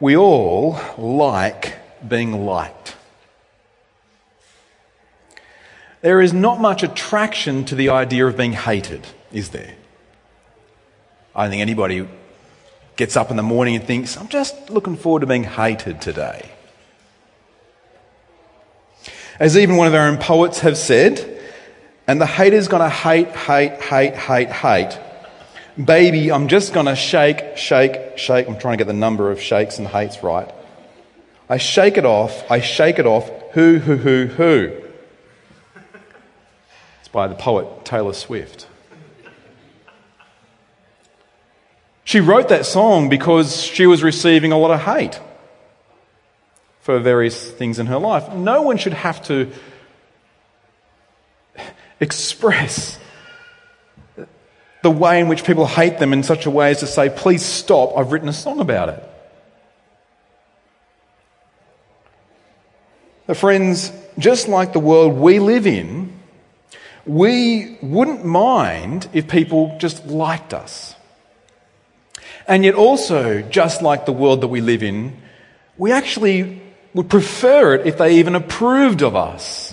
we all like being liked. There is not much attraction to the idea of being hated, is there? I don't think anybody gets up in the morning and thinks, I'm just looking forward to being hated today. As even one of our own poets have said, and the hater's gonna hate, hate, hate, hate, hate. Baby, I'm just gonna shake, shake, shake. I'm trying to get the number of shakes and hates right. I shake it off, I shake it off, who, who, who, who. It's by the poet Taylor Swift. She wrote that song because she was receiving a lot of hate for various things in her life. No one should have to express the way in which people hate them in such a way as to say, please stop, I've written a song about it. But friends, just like the world we live in, we wouldn't mind if people just liked us. And yet, also, just like the world that we live in, we actually would prefer it if they even approved of us.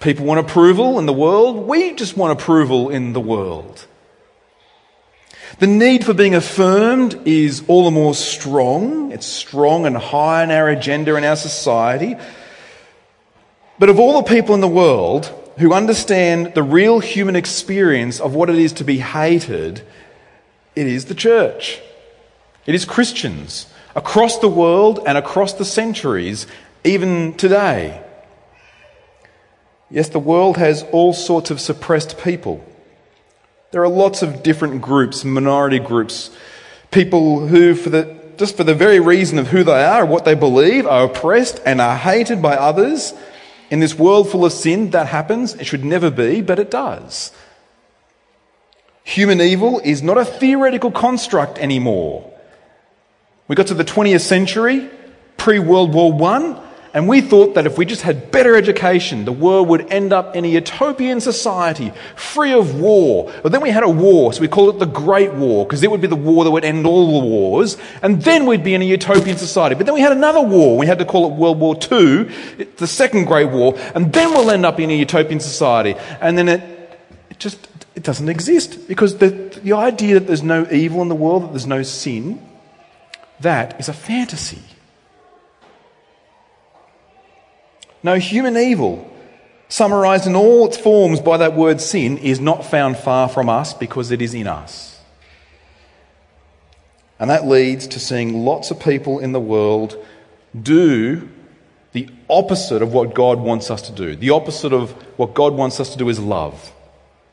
People want approval in the world. We just want approval in the world. The need for being affirmed is all the more strong. It's strong and high in our agenda in our society. But of all the people in the world who understand the real human experience of what it is to be hated, it is the church. It is Christians across the world and across the centuries, even today. Yes, the world has all sorts of suppressed people. There are lots of different groups, minority groups, people who, for the, just for the very reason of who they are, what they believe, are oppressed and are hated by others. In this world full of sin, that happens. It should never be, but it does. Human evil is not a theoretical construct anymore. We got to the 20th century, pre World War I, and we thought that if we just had better education, the world would end up in a utopian society, free of war. But then we had a war, so we called it the Great War, because it would be the war that would end all the wars, and then we'd be in a utopian society. But then we had another war, we had to call it World War II, the Second Great War, and then we'll end up in a utopian society. And then it, it just it doesn't exist, because the, the idea that there's no evil in the world, that there's no sin, that is a fantasy. No, human evil, summarized in all its forms by that word sin, is not found far from us because it is in us. And that leads to seeing lots of people in the world do the opposite of what God wants us to do. The opposite of what God wants us to do is love.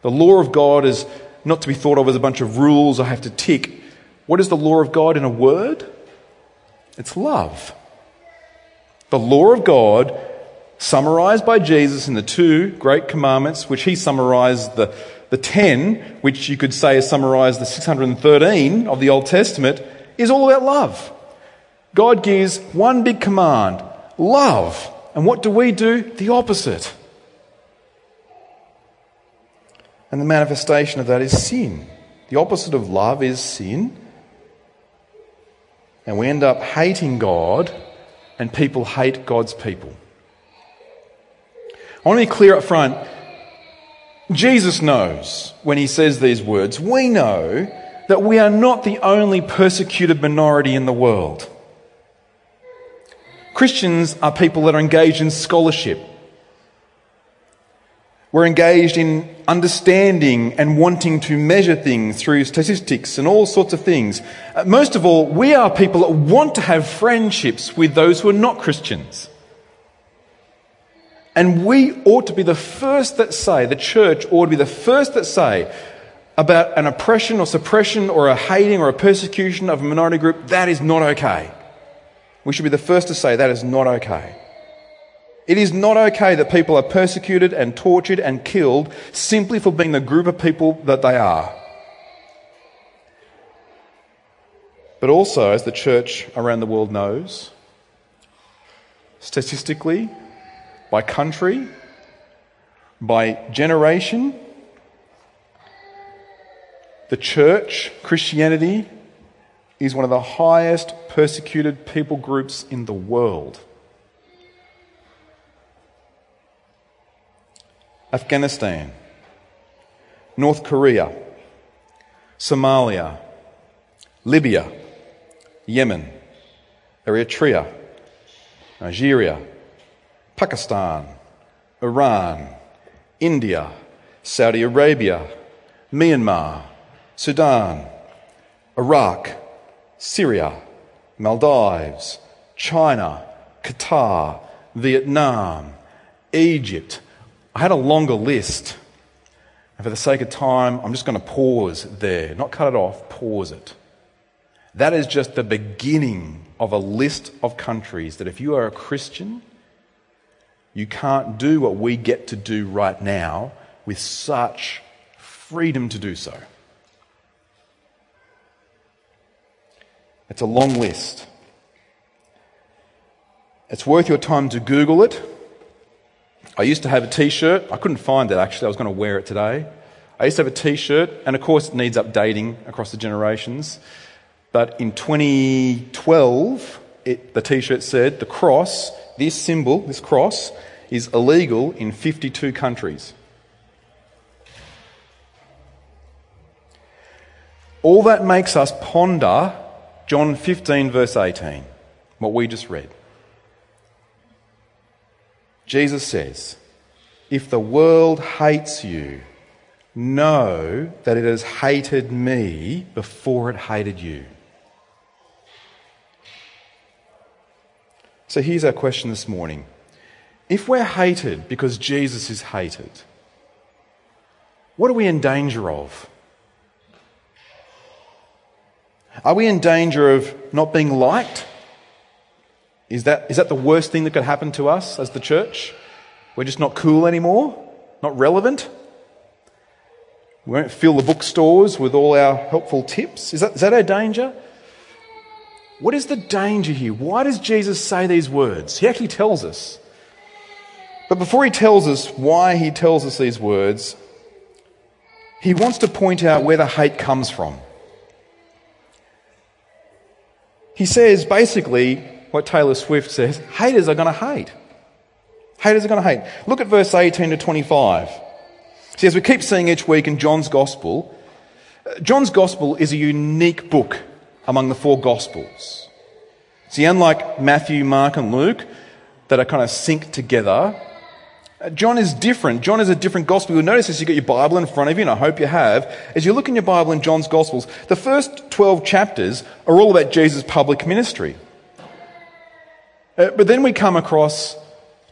The law of God is not to be thought of as a bunch of rules I have to tick. What is the law of God in a word? It's love. The law of God summarized by Jesus in the two great commandments, which he summarized the, the 10, which you could say is summarized the 613 of the Old Testament, is all about love. God gives one big command love. And what do we do? The opposite. And the manifestation of that is sin. The opposite of love is sin. And we end up hating God, and people hate God's people. I want to be clear up front. Jesus knows when he says these words, we know that we are not the only persecuted minority in the world. Christians are people that are engaged in scholarship. We're engaged in understanding and wanting to measure things through statistics and all sorts of things. Uh, most of all, we are people that want to have friendships with those who are not Christians. And we ought to be the first that say, the church ought to be the first that say about an oppression or suppression or a hating or a persecution of a minority group, that is not okay. We should be the first to say that is not okay. It is not okay that people are persecuted and tortured and killed simply for being the group of people that they are. But also, as the church around the world knows, statistically, by country, by generation. The church, Christianity, is one of the highest persecuted people groups in the world. Afghanistan, North Korea, Somalia, Libya, Yemen, Eritrea, Nigeria, Pakistan, Iran, India, Saudi Arabia, Myanmar, Sudan, Iraq, Syria, Maldives, China, Qatar, Vietnam, Egypt. I had a longer list. And for the sake of time, I'm just going to pause there. Not cut it off, pause it. That is just the beginning of a list of countries that if you are a Christian, you can't do what we get to do right now with such freedom to do so. It's a long list. It's worth your time to Google it. I used to have a t shirt. I couldn't find it actually. I was going to wear it today. I used to have a t shirt, and of course, it needs updating across the generations. But in 2012, it, the t shirt said, The cross, this symbol, this cross, is illegal in 52 countries. All that makes us ponder John 15, verse 18, what we just read. Jesus says, If the world hates you, know that it has hated me before it hated you. So here's our question this morning. If we're hated because Jesus is hated, what are we in danger of? Are we in danger of not being liked? Is that, is that the worst thing that could happen to us as the church? We're just not cool anymore? Not relevant? We won't fill the bookstores with all our helpful tips? Is that, is that our danger? What is the danger here? Why does Jesus say these words? He actually tells us. But before he tells us why he tells us these words, he wants to point out where the hate comes from. He says basically what Taylor Swift says haters are going to hate. Haters are going to hate. Look at verse 18 to 25. See, as we keep seeing each week in John's Gospel, John's Gospel is a unique book among the four Gospels. See, unlike Matthew, Mark, and Luke, that are kind of synced together, uh, John is different. John is a different gospel. You'll notice as you've got your Bible in front of you, and I hope you have, as you look in your Bible in John's Gospels, the first 12 chapters are all about Jesus' public ministry. Uh, but then we come across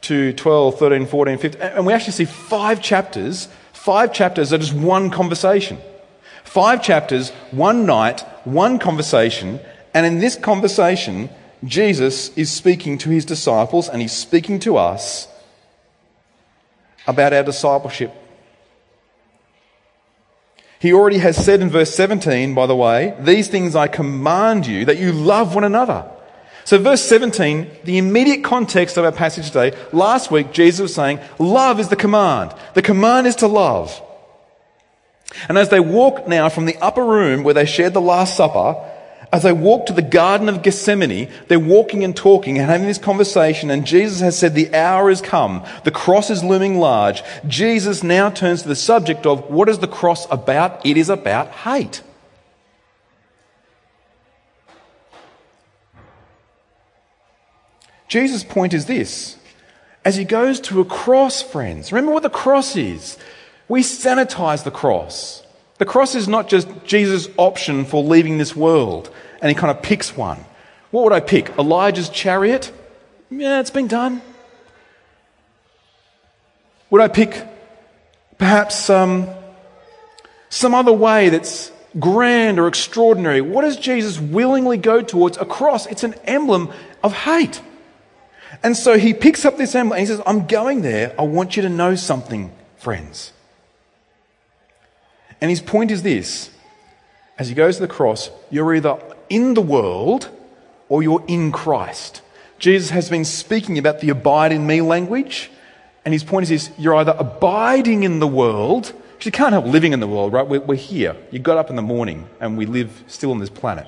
to 12, 13, 14, 15, and we actually see five chapters, five chapters that is one conversation. Five chapters, one night, one conversation, and in this conversation, Jesus is speaking to his disciples and he's speaking to us about our discipleship. He already has said in verse 17, by the way, these things I command you that you love one another. So, verse 17, the immediate context of our passage today, last week, Jesus was saying, Love is the command. The command is to love. And as they walk now from the upper room where they shared the Last Supper, as they walk to the Garden of Gethsemane, they're walking and talking and having this conversation, and Jesus has said, The hour has come. The cross is looming large. Jesus now turns to the subject of what is the cross about? It is about hate. Jesus' point is this. As he goes to a cross, friends, remember what the cross is. We sanitize the cross. The cross is not just Jesus' option for leaving this world, and he kind of picks one. What would I pick? Elijah's chariot? Yeah, it's been done. Would I pick perhaps um, some other way that's grand or extraordinary? What does Jesus willingly go towards? A cross. It's an emblem of hate. And so he picks up this emblem and he says, I'm going there. I want you to know something, friends. And his point is this as he goes to the cross, you're either in the world or you're in Christ. Jesus has been speaking about the abide in me language. And his point is this you're either abiding in the world, because you can't help living in the world, right? We're, we're here. You got up in the morning and we live still on this planet.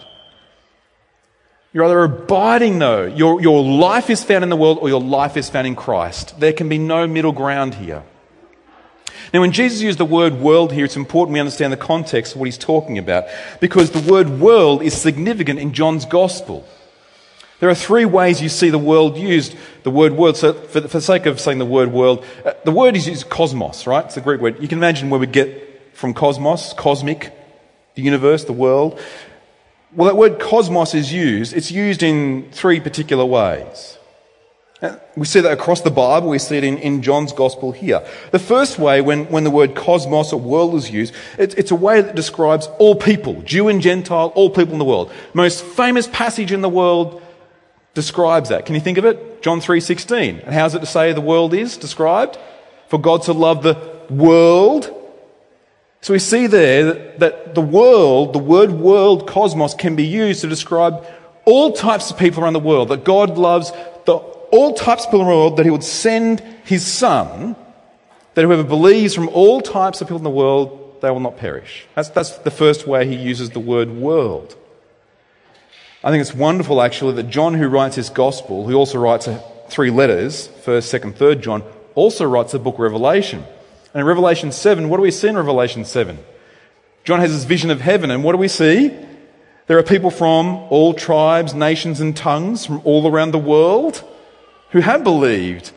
You're either abiding, though. Your, your life is found in the world or your life is found in Christ. There can be no middle ground here. Now, when Jesus used the word world here, it's important we understand the context of what he's talking about because the word world is significant in John's gospel. There are three ways you see the world used, the word world. So, for, the sake of saying the word world, uh, the word is used cosmos, right? It's a Greek word. You can imagine where we get from cosmos, cosmic, the universe, the world. Well, that word cosmos is used. It's used in three particular ways. Uh, we see that across the Bible. We see it in, in John's gospel here. The first way, when, when the word cosmos or world is used, it's, it's a way that describes all people, Jew and Gentile, all people in the world. Most famous passage in the world describes that. Can you think of it? John 3.16. And how's it to say the world is described? For God to love the world so we see there that, that, the world, the word world, cosmos, can be used to describe all types of people around the world. That God loves all types of people in the world, that He would send His Son, that whoever believes from all types of people in the world, they will not perish. That's, that's the first way He uses the word world. I think it's wonderful, actually, that John, who writes his gospel, who also writes three letters, 1st, 2nd, 3rd John, also writes the book Revelation. And in Revelation 7, what do we see in Revelation 7? John has this vision of heaven, and what do we see? There are people from all tribes, nations, and tongues from all around the world who have believed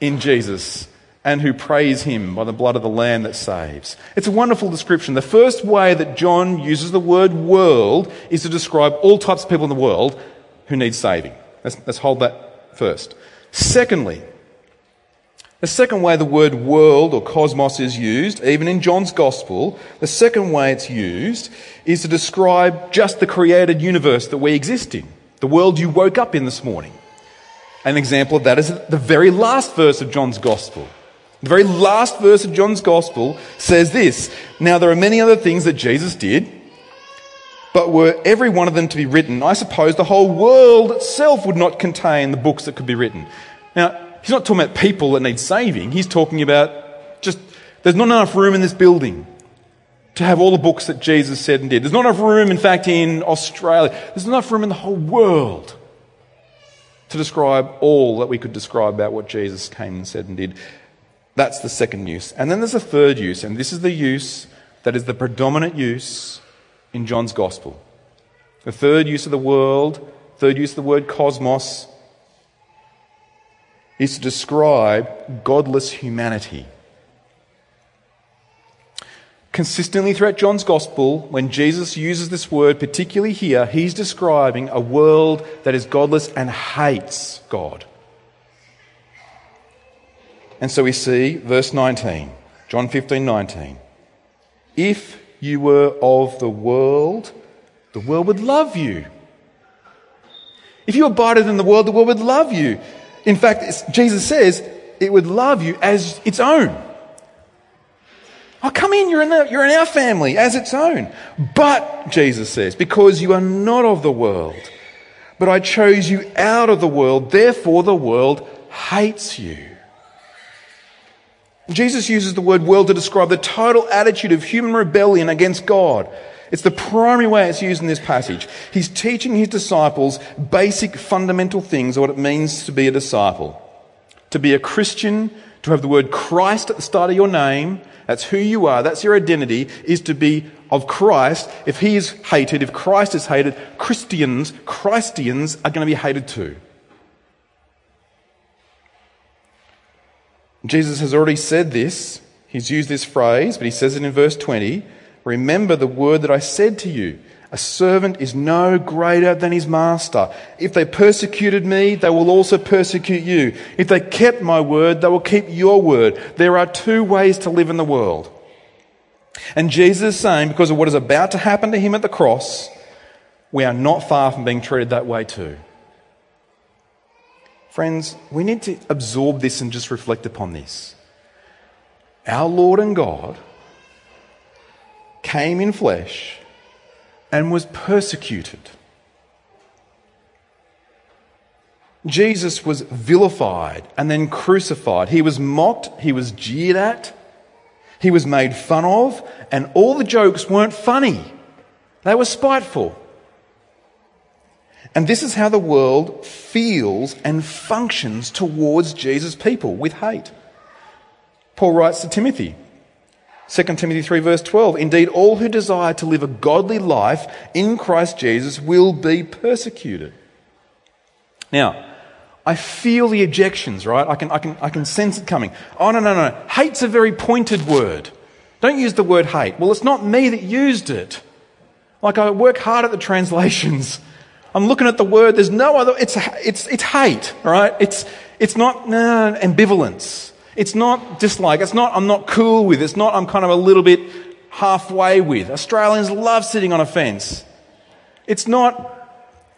in Jesus and who praise him by the blood of the Lamb that saves. It's a wonderful description. The first way that John uses the word world is to describe all types of people in the world who need saving. Let's, let's hold that first. Secondly, the second way the word world or cosmos is used, even in John's gospel, the second way it's used is to describe just the created universe that we exist in, the world you woke up in this morning. An example of that is the very last verse of John's gospel. The very last verse of John's gospel says this Now there are many other things that Jesus did, but were every one of them to be written, I suppose the whole world itself would not contain the books that could be written. Now, He's not talking about people that need saving. He's talking about just, there's not enough room in this building to have all the books that Jesus said and did. There's not enough room, in fact, in Australia. There's not enough room in the whole world to describe all that we could describe about what Jesus came and said and did. That's the second use. And then there's a third use, and this is the use that is the predominant use in John's gospel. The third use of the world, third use of the word cosmos, is to describe godless humanity. Consistently throughout John's Gospel, when Jesus uses this word, particularly here, he's describing a world that is godless and hates God. And so we see verse 19, John 15 19. If you were of the world, the world would love you. If you abided in the world, the world would love you. In fact, Jesus says it would love you as its own. Oh, come in, you're in, the, you're in our family as its own. But, Jesus says, because you are not of the world, but I chose you out of the world, therefore the world hates you. Jesus uses the word world to describe the total attitude of human rebellion against God. It's the primary way it's used in this passage. He's teaching his disciples basic fundamental things of what it means to be a disciple. To be a Christian, to have the word Christ at the start of your name, that's who you are, that's your identity, is to be of Christ. If he is hated, if Christ is hated, Christians, Christians are going to be hated too. Jesus has already said this. He's used this phrase, but he says it in verse 20 Remember the word that I said to you. A servant is no greater than his master. If they persecuted me, they will also persecute you. If they kept my word, they will keep your word. There are two ways to live in the world. And Jesus is saying, because of what is about to happen to him at the cross, we are not far from being treated that way too. Friends, we need to absorb this and just reflect upon this. Our Lord and God came in flesh and was persecuted. Jesus was vilified and then crucified. He was mocked, he was jeered at, he was made fun of, and all the jokes weren't funny, they were spiteful. And this is how the world feels and functions towards Jesus' people with hate. Paul writes to Timothy, 2 Timothy 3 verse 12, Indeed, all who desire to live a godly life in Christ Jesus will be persecuted. Now, I feel the objections, right? I can, I can, I can sense it coming. Oh, no, no, no. Hate's a very pointed word. Don't use the word hate. Well, it's not me that used it. Like, I work hard at the translations. I'm looking at the word. There's no other. It's, it's, it's hate, right? It's, it's not no, ambivalence. It's not dislike. It's not I'm not cool with. It's not I'm kind of a little bit halfway with. Australians love sitting on a fence. It's not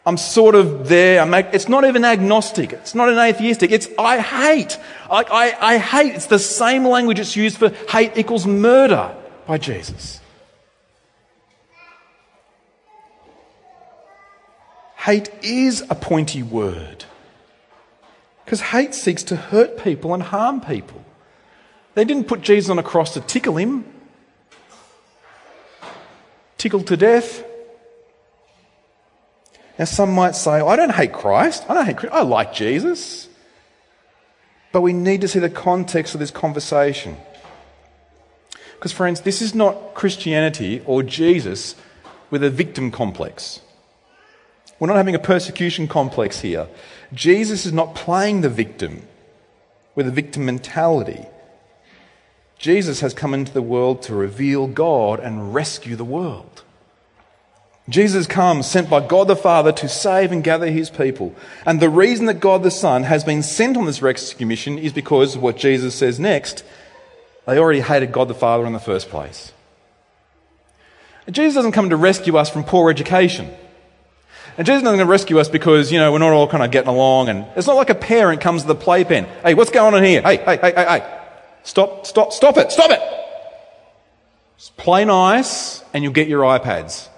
I'm sort of there. It's not even agnostic. It's not an atheistic. It's I hate. I, I, I hate. It's the same language it's used for hate equals murder by Jesus. Hate is a pointy word. Because hate seeks to hurt people and harm people. They didn't put Jesus on a cross to tickle him, tickle to death. Now, some might say, I don't hate Christ. I don't hate Christ. I like Jesus. But we need to see the context of this conversation. Because, friends, this is not Christianity or Jesus with a victim complex. We're not having a persecution complex here. Jesus is not playing the victim with a victim mentality. Jesus has come into the world to reveal God and rescue the world. Jesus comes sent by God the Father to save and gather his people. And the reason that God the Son has been sent on this rescue mission is because of what Jesus says next. They already hated God the Father in the first place. Jesus doesn't come to rescue us from poor education. And Jesus isn't going to rescue us because, you know, we're not all kind of getting along. And it's not like a parent comes to the playpen. Hey, what's going on here? Hey, hey, hey, hey, hey. Stop, stop, stop it, stop it. Just play nice and you'll get your iPads.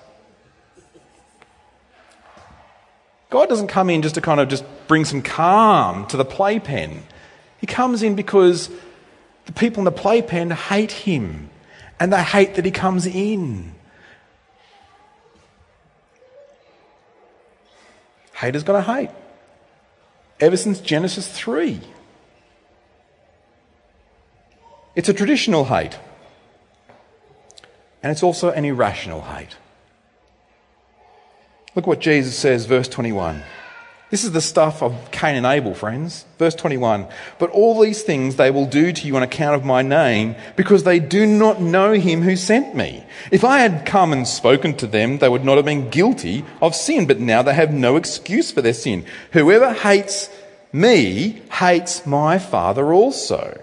God doesn't come in just to kind of just bring some calm to the playpen. He comes in because the people in the playpen hate him and they hate that he comes in. Haters going to hate. Ever since Genesis 3. It's a traditional hate. And it's also an irrational hate. Look what Jesus says, verse 21. This is the stuff of Cain and Abel, friends. Verse 21. But all these things they will do to you on account of my name, because they do not know him who sent me. If I had come and spoken to them, they would not have been guilty of sin, but now they have no excuse for their sin. Whoever hates me hates my Father also.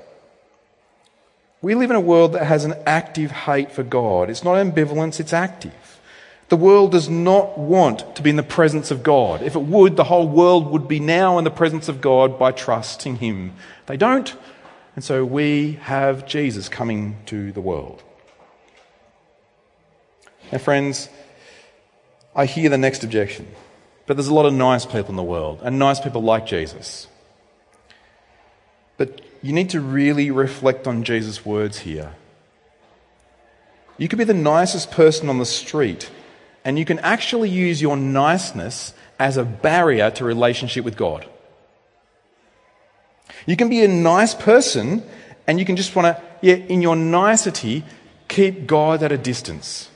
We live in a world that has an active hate for God. It's not ambivalence, it's active. The world does not want to be in the presence of God. If it would, the whole world would be now in the presence of God by trusting Him. They don't. And so we have Jesus coming to the world. Now, friends, I hear the next objection. But there's a lot of nice people in the world, and nice people like Jesus. But you need to really reflect on Jesus' words here. You could be the nicest person on the street and you can actually use your niceness as a barrier to relationship with God. You can be a nice person and you can just want to, yeah, in your nicety, keep God at a distance.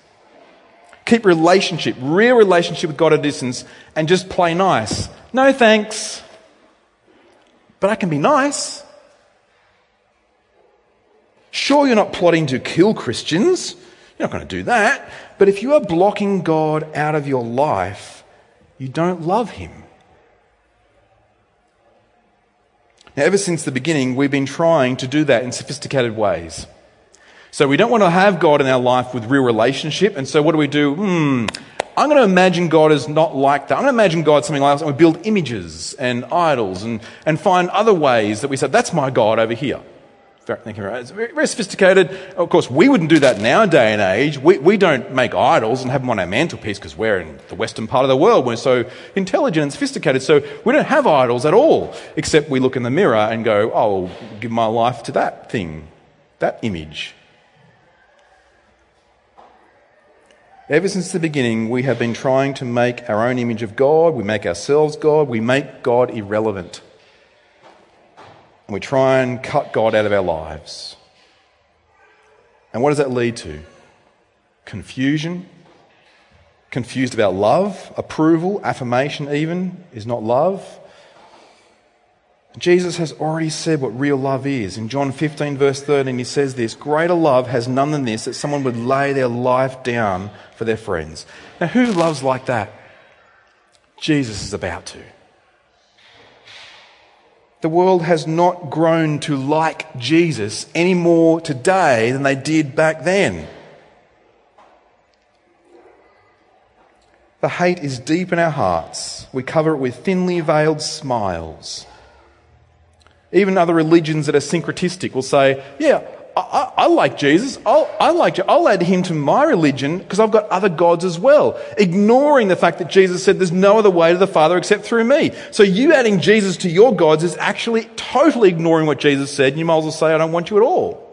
Keep relationship, real relationship with God at a distance, and just play nice. No thanks. But I can be nice. Sure, you're not plotting to kill Christians. You're not going to do that. But if you are blocking God out of your life, you don't love Him. Now, ever since the beginning, we've been trying to do that in sophisticated ways. So we don't want to have God in our life with real relationship. And so what do we do? Hmm, I'm going to imagine God is not like that. I'm going to imagine God something like this. And we build images and idols and, and find other ways that we say, that's my God over here. You very It's very, very, sophisticated. Of course, we wouldn't do that in our day and age. We, we don't make idols and have them on our mantelpiece because we're in the western part of the world. We're so intelligent and sophisticated. So we don't have idols at all, except we look in the mirror and go, oh, I'll give my life to that thing, that image. Ever since the beginning, we have been trying to make our own image of God. We make ourselves God. We make God irrelevant. And we try and cut God out of our lives. And what does that lead to? Confusion. Confused about love, approval, affirmation, even, is not love. Jesus has already said what real love is. In John 15, verse 13, he says this Greater love has none than this, that someone would lay their life down for their friends. Now, who loves like that? Jesus is about to. The world has not grown to like Jesus any more today than they did back then. The hate is deep in our hearts. We cover it with thinly veiled smiles. Even other religions that are syncretistic will say, yeah, I, I, like Jesus. I'll, I like, I'll add him to my religion because I've got other gods as well. Ignoring the fact that Jesus said there's no other way to the Father except through me. So you adding Jesus to your gods is actually totally ignoring what Jesus said. And you might as well say, I don't want you at all.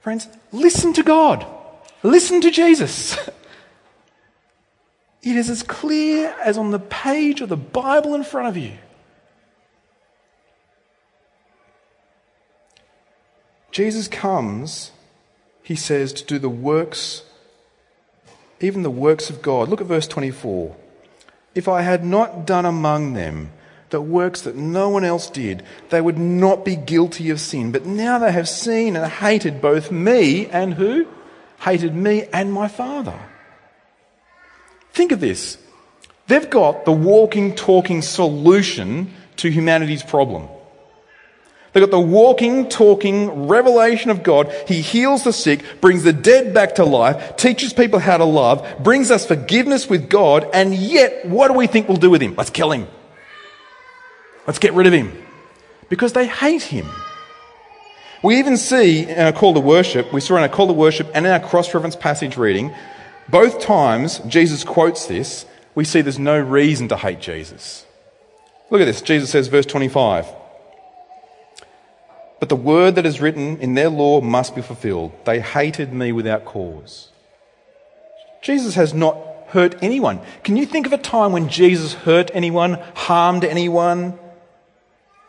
Friends, listen to God. Listen to Jesus. It is as clear as on the page of the Bible in front of you. Jesus comes, he says, to do the works, even the works of God. Look at verse 24. If I had not done among them the works that no one else did, they would not be guilty of sin. But now they have seen and hated both me and who? Hated me and my Father. Think of this. They've got the walking, talking solution to humanity's problem. They've got the walking, talking revelation of God. He heals the sick, brings the dead back to life, teaches people how to love, brings us forgiveness with God, and yet, what do we think we'll do with him? Let's kill him. Let's get rid of him. Because they hate him. We even see in our call to worship, we saw in our call to worship and in our cross reference passage reading, both times Jesus quotes this, we see there's no reason to hate Jesus. Look at this. Jesus says, verse 25. But the word that is written in their law must be fulfilled. They hated me without cause. Jesus has not hurt anyone. Can you think of a time when Jesus hurt anyone, harmed anyone?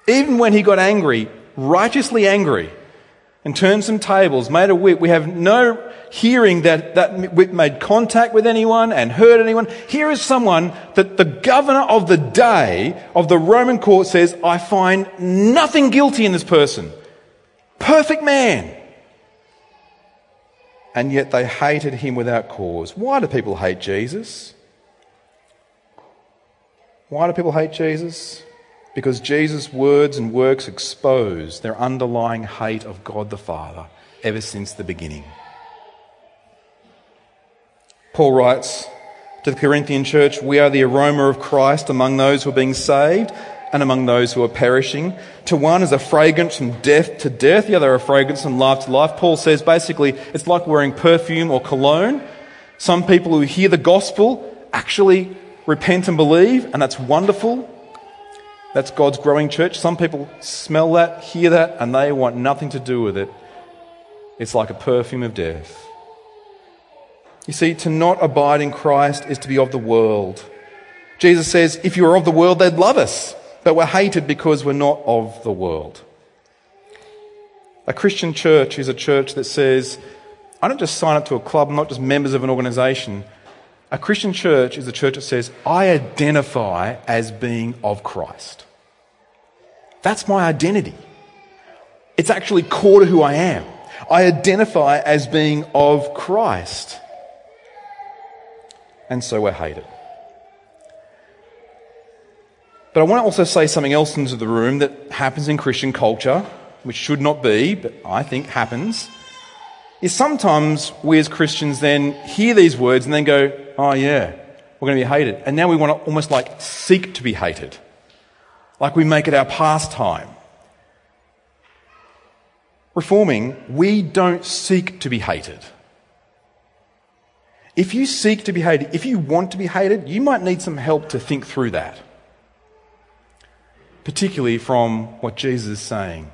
Even when he got angry, righteously angry, and turned some tables, made a whip. We have no hearing that that whip made contact with anyone and hurt anyone. Here is someone that the governor of the day of the Roman court says, I find nothing guilty in this person. Perfect man. And yet they hated him without cause. Why do people hate Jesus? Why do people hate Jesus? because Jesus' words and works expose their underlying hate of God the Father ever since the beginning. Paul writes to the Corinthian church, We are the aroma of Christ among those who are being saved and among those who are perishing. To one is a fragrance from death to death, the other a fragrance from life to life. Paul says basically it's like wearing perfume or cologne. Some people who hear the gospel actually repent and believe, and that's wonderful. That's God's growing church. Some people smell that, hear that, and they want nothing to do with it. It's like a perfume of death. You see, to not abide in Christ is to be of the world. Jesus says, if you were of the world, they'd love us, but we're hated because we're not of the world. A Christian church is a church that says, I don't just sign up to a club, I'm not just members of an organization. A Christian church is a church that says, I identify as being of Christ. That's my identity. It's actually core to who I am. I identify as being of Christ. And so we're hated. But I want to also say something else into the room that happens in Christian culture, which should not be, but I think happens is sometimes we as Christians then hear these words and then go, oh yeah, we're going to be hated. And now we want to almost like seek to be hated. Like we make it our pastime. Reforming, we don't seek to be hated. If you seek to be hated, if you want to be hated, you might need some help to think through that. Particularly from what Jesus is saying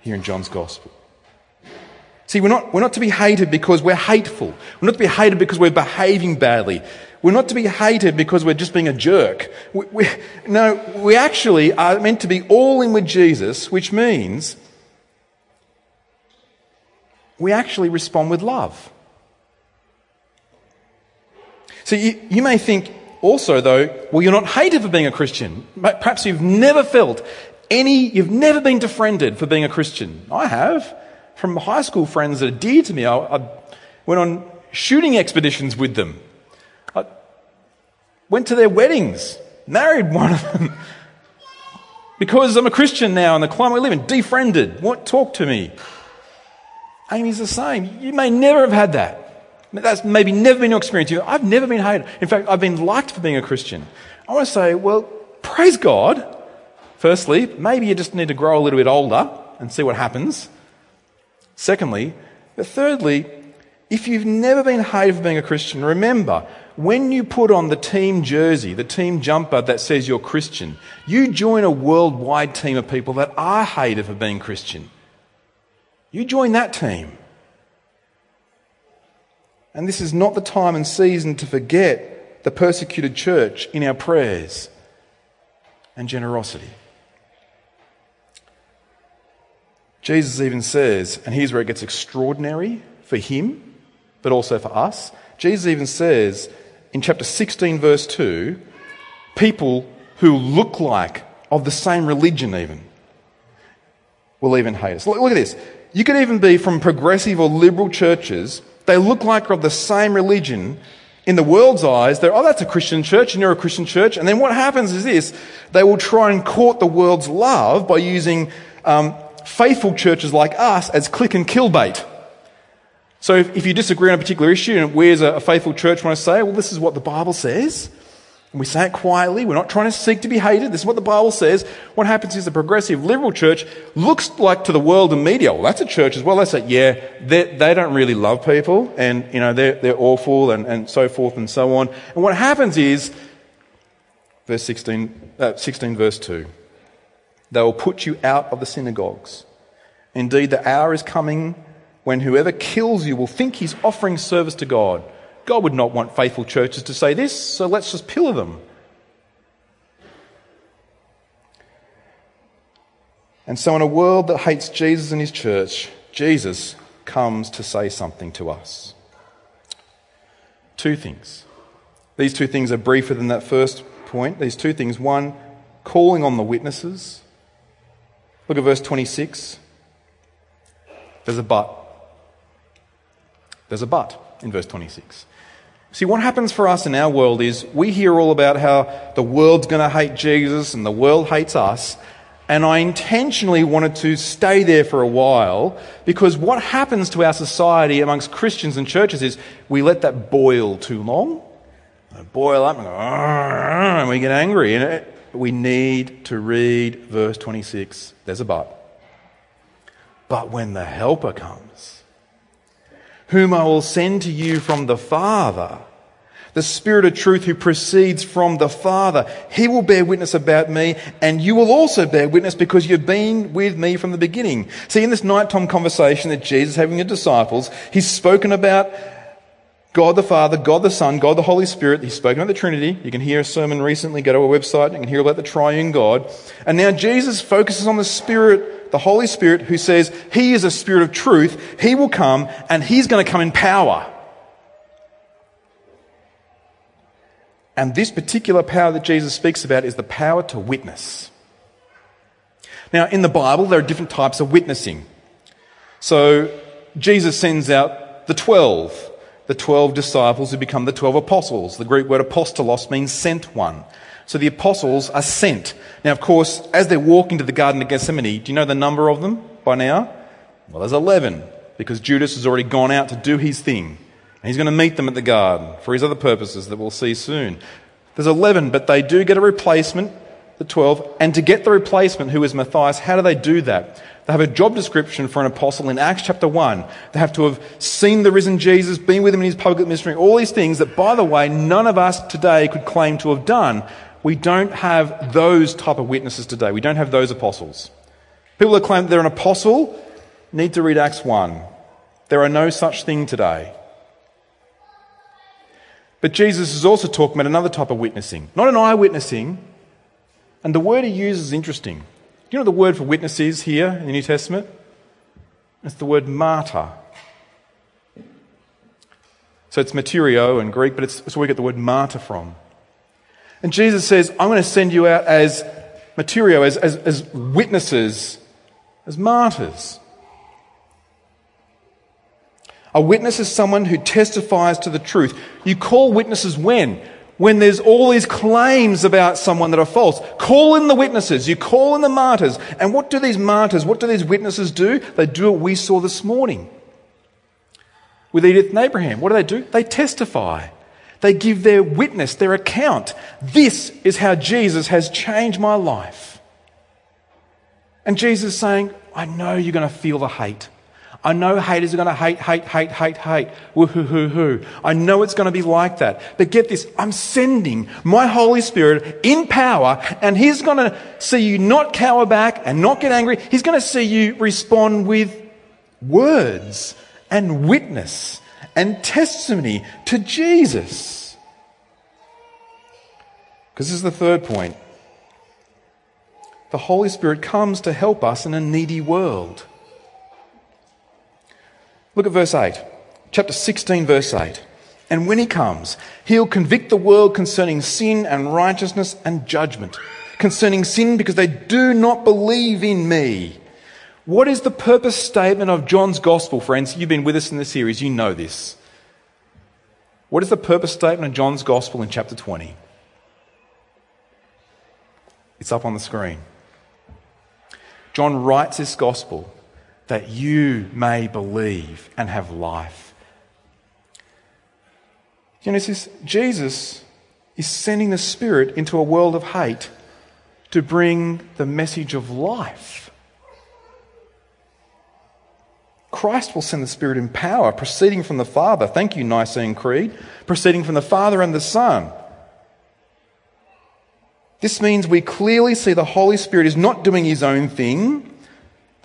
here in John's Gospel. See, we're not, we're not to be hated because we're hateful. We're not to be hated because we're behaving badly. We're not to be hated because we're just being a jerk. We, we, no, we actually are meant to be all in with Jesus, which means we actually respond with love. So you, you may think also, though, well, you're not hated for being a Christian. Perhaps you've never felt any, you've never been defriended for being a Christian. I have. From high school friends that are dear to me, I, I went on shooting expeditions with them. I went to their weddings, married one of them. because I'm a Christian now in the climate we live in, defriended, won't talk to me. Amy's the same. You may never have had that. That's maybe never been your experience. I've never been hated. In fact, I've been liked for being a Christian. I want to say, well, praise God. Firstly, maybe you just need to grow a little bit older and see what happens. Secondly, but thirdly, if you've never been hated for being a Christian, remember, when you put on the team jersey, the team jumper that says you're Christian, you join a worldwide team of people that are hated for being Christian. You join that team. And this is not the time and season to forget the persecuted church in our prayers and generosity. Jesus even says, and here's where it gets extraordinary for him, but also for us. Jesus even says in chapter 16, verse 2, people who look like of the same religion, even, will even hate us. Look, look at this. You could even be from progressive or liberal churches they look like are of the same religion. In the world's eyes, they're, oh, that's a Christian church, and you're a Christian church. And then what happens is this they will try and court the world's love by using um, faithful churches like us as click and kill bait. So if, if you disagree on a particular issue, and we as a, a faithful church want to say, well, this is what the Bible says, and we say it quietly. We're not trying to seek to be hated. This is what the Bible says. What happens is the progressive liberal church looks like to the world and media, well, that's a church as well. They say, yeah, they don't really love people and, you know, they're, they're awful and, and so forth and so on. And what happens is, verse 16, uh, 16 verse 2, they will put you out of the synagogues. Indeed, the hour is coming when whoever kills you will think he's offering service to God. God would not want faithful churches to say this, so let's just pillar them. And so, in a world that hates Jesus and his church, Jesus comes to say something to us. Two things. These two things are briefer than that first point. These two things. One, calling on the witnesses. Look at verse 26. There's a but. There's a but in verse 26. See, what happens for us in our world is we hear all about how the world's going to hate Jesus and the world hates us. And I intentionally wanted to stay there for a while because what happens to our society amongst Christians and churches is we let that boil too long. Boil up and, go, and we get angry. And we need to read verse 26. There's a but. But when the Helper comes, whom I will send to you from the Father, the Spirit of truth who proceeds from the Father. He will bear witness about me, and you will also bear witness because you've been with me from the beginning. See, in this nighttime conversation that Jesus is having with disciples, he's spoken about God the Father, God the Son, God the Holy Spirit. He's spoken about the Trinity. You can hear a sermon recently, go to our website, you can hear about the triune God. And now Jesus focuses on the Spirit the Holy Spirit who says He is a Spirit of truth. He will come and He's going to come in power. And this particular power that Jesus speaks about is the power to witness. Now, in the Bible, there are different types of witnessing. So, Jesus sends out the 12, the 12 disciples who become the 12 apostles. The Greek word apostolos means sent one. So the apostles are sent. Now, of course, as they're walking to the Garden of Gethsemane, do you know the number of them by now? Well, there's 11, because Judas has already gone out to do his thing. And he's going to meet them at the garden for his other purposes that we'll see soon. There's 11, but they do get a replacement, the 12. And to get the replacement, who is Matthias, how do they do that? They have a job description for an apostle in Acts chapter 1. They have to have seen the risen Jesus, been with him in his public ministry, all these things that, by the way, none of us today could claim to have done we don't have those type of witnesses today. We don't have those apostles. People that claim they're an apostle need to read Acts 1. There are no such thing today. But Jesus is also talking about another type of witnessing, not an eyewitnessing. And the word he uses is interesting. Do you know the word for witness is here in the New Testament? It's the word martyr. So it's martyrio in Greek, but it's, it's where we get the word martyr from. And Jesus says, I'm going to send you out as martyrio, as, as, as witnesses, as martyrs. A witness is someone who testifies to the truth. You call witnesses when? When there's all these claims about someone that are false. Call in the witnesses. You call in the martyrs. And what do these martyrs, what do these witnesses do? They do what we saw this morning with Edith and Abraham. What do they do? They testify. They give their witness, their account. This is how Jesus has changed my life. And Jesus is saying, I know you're going to feel the hate. I know haters are going to hate, hate, hate, hate, hate. Woo hoo hoo hoo. I know it's going to be like that. But get this, I'm sending my Holy Spirit in power, and He's going to see you not cower back and not get angry. He's going to see you respond with words and witness and testimony to Jesus. Because this is the third point. The Holy Spirit comes to help us in a needy world. Look at verse 8, chapter 16, verse 8. And when he comes, he'll convict the world concerning sin and righteousness and judgment. Concerning sin because they do not believe in me. What is the purpose statement of John's gospel, friends? You've been with us in the series, you know this. What is the purpose statement of John's gospel in chapter 20? It's up on the screen. John writes this gospel that you may believe and have life. You this, Jesus is sending the Spirit into a world of hate to bring the message of life. Christ will send the Spirit in power, proceeding from the Father. Thank you, Nicene Creed. Proceeding from the Father and the Son. This means we clearly see the Holy Spirit is not doing his own thing,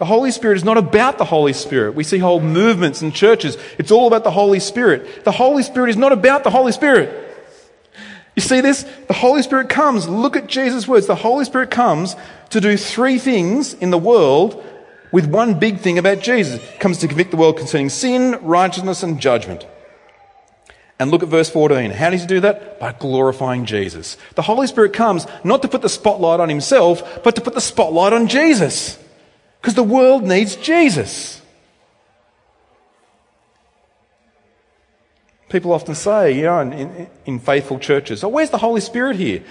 the Holy Spirit is not about the Holy Spirit. We see whole movements and churches. It's all about the Holy Spirit. The Holy Spirit is not about the Holy Spirit. You see this? The Holy Spirit comes. Look at Jesus' words. The Holy Spirit comes to do three things in the world with one big thing about Jesus. He comes to convict the world concerning sin, righteousness, and judgment. And look at verse 14. How does he do that? By glorifying Jesus. The Holy Spirit comes not to put the spotlight on himself, but to put the spotlight on Jesus. Because the world needs Jesus. People often say, you know, in, in, in, faithful churches, oh, where's the Holy Spirit here?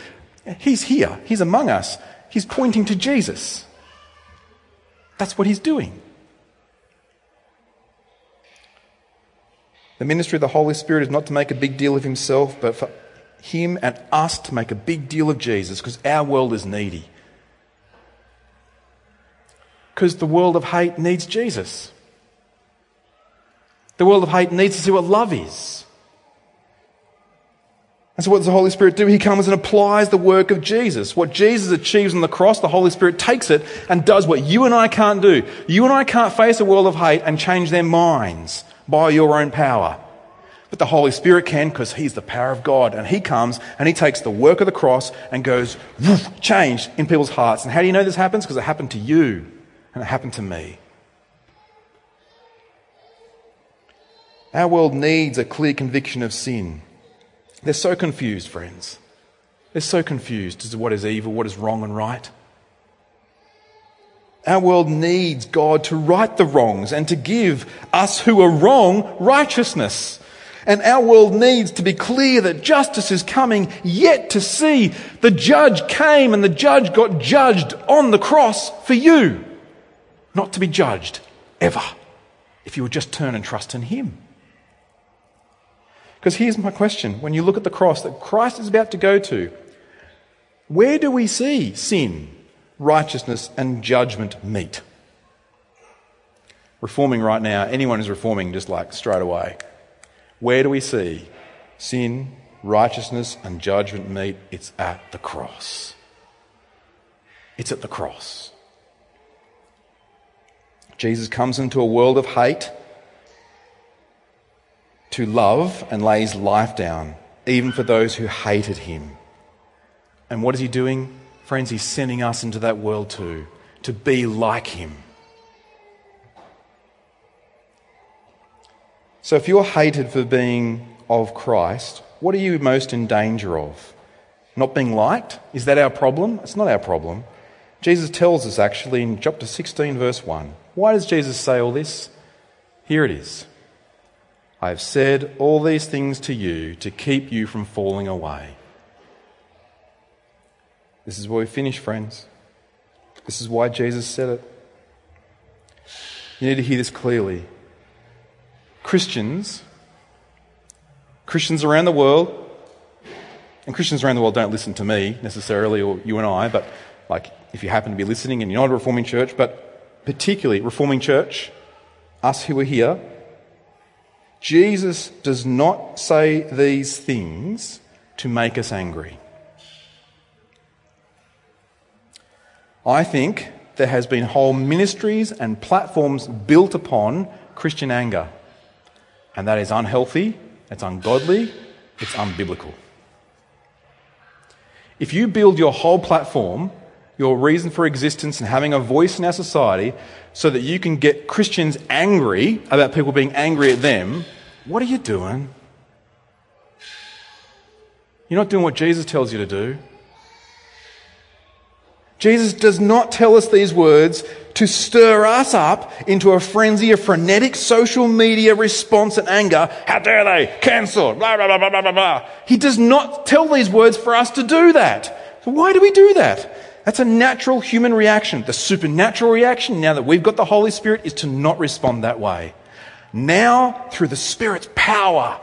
He's here. He's among us. He's pointing to Jesus. That's what he's doing. The ministry of the Holy Spirit is not to make a big deal of himself, but for him and us to make a big deal of Jesus because our world is needy because the world of hate needs Jesus. The world of hate needs to see what love is. And so, what does the Holy Spirit do? He comes and applies the work of Jesus. What Jesus achieves on the cross, the Holy Spirit takes it and does what you and I can't do. You and I can't face a world of hate and change their minds by your own power. But the Holy Spirit can because He's the power of God. And He comes and He takes the work of the cross and goes, woof, change in people's hearts. And how do you know this happens? Because it happened to you. And it happened to me. Our world needs a clear conviction of sin. They're so confused, friends. They're so confused as to what is evil, what is wrong and right. Our world needs God to right the wrongs and to give us who are wrong righteousness. And our world needs to be clear that justice is coming yet to see the judge came and the judge got judged on the cross for you not to be judged ever if you would just turn and trust in Him. Because here's my question when you look at the cross that Christ is about to go to, where do we see sin, righteousness, and judgment meet? Reforming right now, anyone who's reforming just like straight away. Where do we see sin, righteousness, and judgment meet? It's at the cross. It's at the cross. Jesus comes into a world of hate to love and lay his life down, even for those who hated him. And what is he doing? Friends, he's sending us into that world too, to be like him. So if you're hated for being of Christ, what are you most in danger of? Not being liked? Is that our problem? It's not our problem. Jesus tells us actually in chapter 16, verse 1. Why does Jesus say all this? Here it is. I have said all these things to you to keep you from falling away. This is where we finish, friends. This is why Jesus said it. You need to hear this clearly. Christians, Christians around the world, and Christians around the world don't listen to me necessarily, or you and I, but like if you happen to be listening and you're not a Reforming church, but particularly Reforming church, us who are here, Jesus does not say these things to make us angry. I think there has been whole ministries and platforms built upon Christian anger. And that is unhealthy, it's ungodly, it's unbiblical. If you build your whole platform, your reason for existence and having a voice in our society so that you can get Christians angry about people being angry at them, what are you doing? You're not doing what Jesus tells you to do. Jesus does not tell us these words to stir us up into a frenzy of frenetic social media response and anger. How dare they? Cancel. Blah, blah, blah, blah, blah, blah. He does not tell these words for us to do that. So why do we do that? That's a natural human reaction. The supernatural reaction, now that we've got the Holy Spirit, is to not respond that way. Now, through the Spirit's power,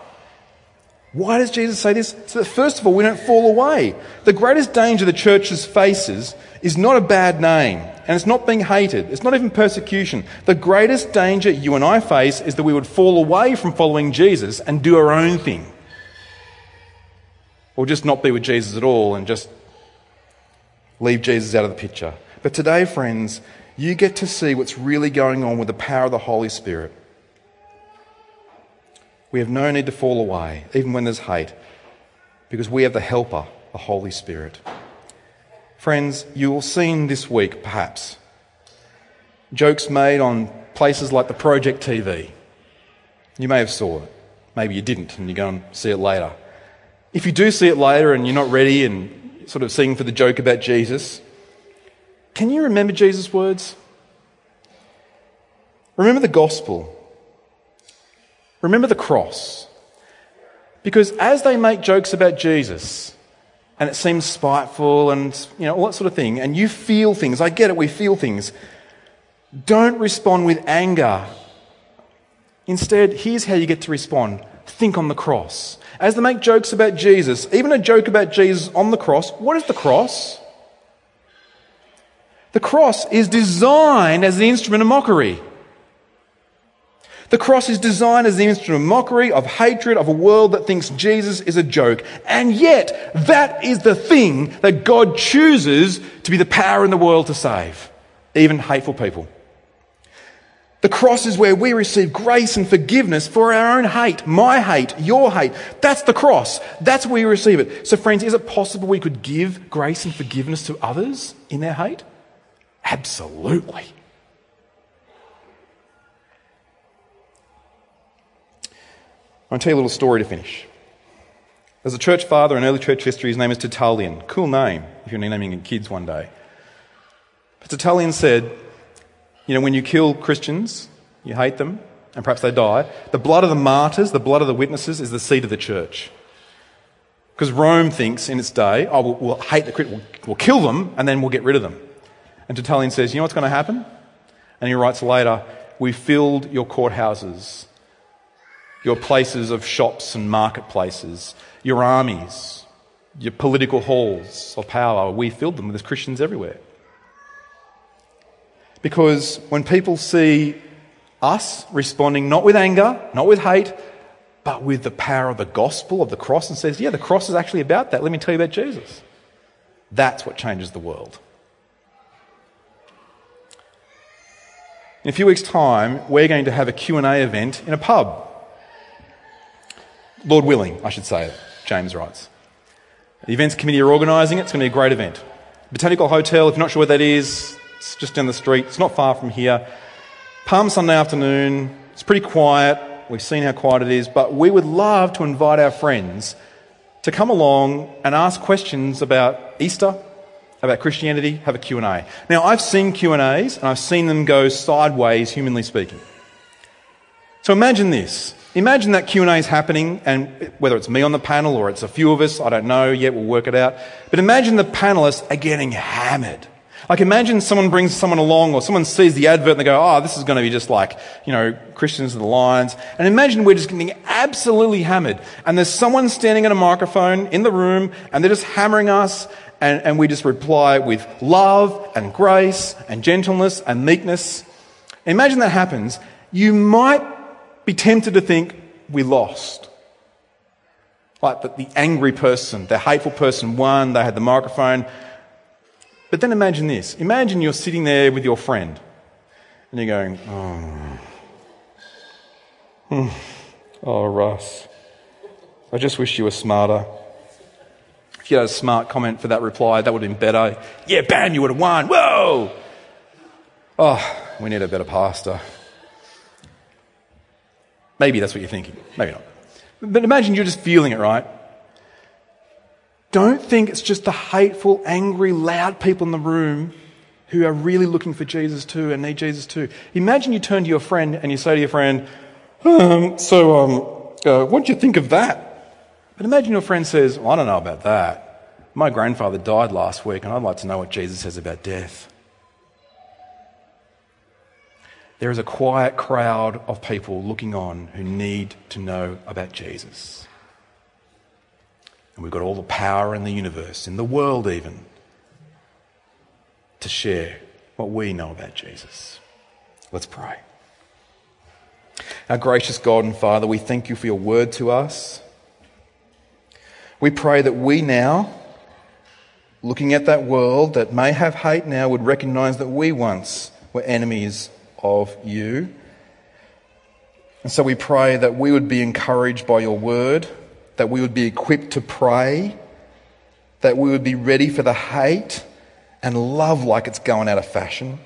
why does Jesus say this? So that first of all, we don't fall away. The greatest danger the church faces is not a bad name, and it's not being hated. It's not even persecution. The greatest danger you and I face is that we would fall away from following Jesus and do our own thing. Or just not be with Jesus at all and just leave Jesus out of the picture. But today, friends, you get to see what's really going on with the power of the Holy Spirit. We have no need to fall away, even when there's hate, because we have the helper, the Holy Spirit. Friends, you will see in this week, perhaps, jokes made on places like the Project TV. You may have saw it. Maybe you didn't, and you go and see it later. If you do see it later and you're not ready and sort of seeing for the joke about Jesus, can you remember Jesus' words? Remember the gospel. Remember the cross. Because as they make jokes about Jesus, and it seems spiteful and you know all that sort of thing, and you feel things, I get it, we feel things. Don't respond with anger. Instead, here's how you get to respond. Think on the cross. As they make jokes about Jesus, even a joke about Jesus on the cross, what is the cross? The cross is designed as an instrument of mockery. The cross is designed as the instrument of mockery, of hatred, of a world that thinks Jesus is a joke. And yet, that is the thing that God chooses to be the power in the world to save, even hateful people. The cross is where we receive grace and forgiveness for our own hate, my hate, your hate. That's the cross. That's where we receive it. So, friends, is it possible we could give grace and forgiveness to others in their hate? Absolutely. I want to tell you a little story to finish. There's a church father in early church history. His name is Tertullian. Cool name if you're naming your kids one day. But Tertullian said, you know, when you kill Christians, you hate them, and perhaps they die, the blood of the martyrs, the blood of the witnesses, is the seed of the church. Because Rome thinks in its day, oh, we'll, we'll hate the we'll, we'll kill them, and then we'll get rid of them. And Tertullian says, you know what's going to happen? And he writes later, we filled your courthouses your places of shops and marketplaces, your armies, your political halls of power. We filled them with Christians everywhere. Because when people see us responding not with anger, not with hate, but with the power of the gospel of the cross and says, yeah, the cross is actually about that. Let me tell you about Jesus. That's what changes the world. In a few weeks' time, we're going to have a Q&A event in a pub. Lord willing, I should say, it, James writes. The events committee are organising it. It's going to be a great event. Botanical Hotel, if you're not sure where that is, it's just down the street. It's not far from here. Palm Sunday afternoon. It's pretty quiet. We've seen how quiet it is, but we would love to invite our friends to come along and ask questions about Easter, about Christianity, have a Q&A. Now, I've seen Q&As and I've seen them go sideways, humanly speaking. So imagine this. Imagine that Q&A is happening and whether it's me on the panel or it's a few of us, I don't know yet, we'll work it out. But imagine the panelists are getting hammered. Like imagine someone brings someone along or someone sees the advert and they go, oh, this is going to be just like, you know, Christians of the Lions. And imagine we're just getting absolutely hammered. And there's someone standing at a microphone in the room and they're just hammering us and, and we just reply with love and grace and gentleness and meekness. Imagine that happens. You might be tempted to think we lost. Like that the angry person, the hateful person won, they had the microphone. But then imagine this. Imagine you're sitting there with your friend and you're going, oh, hmm. oh Russ, I just wish you were smarter. If you had a smart comment for that reply, that would have been better. Yeah, bam, you would have won. Whoa! Oh, we need a better pastor. Maybe that's what you're thinking. Maybe not. But imagine you're just feeling it, right? Don't think it's just the hateful, angry, loud people in the room who are really looking for Jesus too and need Jesus too. Imagine you turn to your friend and you say to your friend, um, So, um, uh, what do you think of that? But imagine your friend says, well, I don't know about that. My grandfather died last week, and I'd like to know what Jesus says about death. There is a quiet crowd of people looking on who need to know about Jesus. And we've got all the power in the universe, in the world even, to share what we know about Jesus. Let's pray. Our gracious God and Father, we thank you for your word to us. We pray that we now, looking at that world that may have hate now, would recognize that we once were enemies of you. And so we pray that we would be encouraged by your word, that we would be equipped to pray, that we would be ready for the hate and love like it's going out of fashion,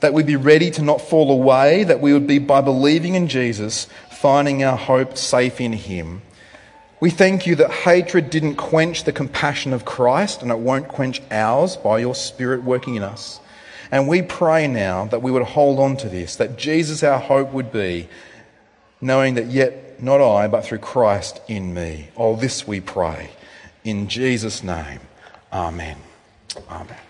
that we'd be ready to not fall away, that we would be, by believing in Jesus, finding our hope safe in Him we thank you that hatred didn't quench the compassion of Christ and it won't quench ours by your Spirit working in us. And we pray now that we would hold on to this, that Jesus, our hope, would be, knowing that yet not I, but through Christ in me. All this we pray. In Jesus' name, Amen. Amen.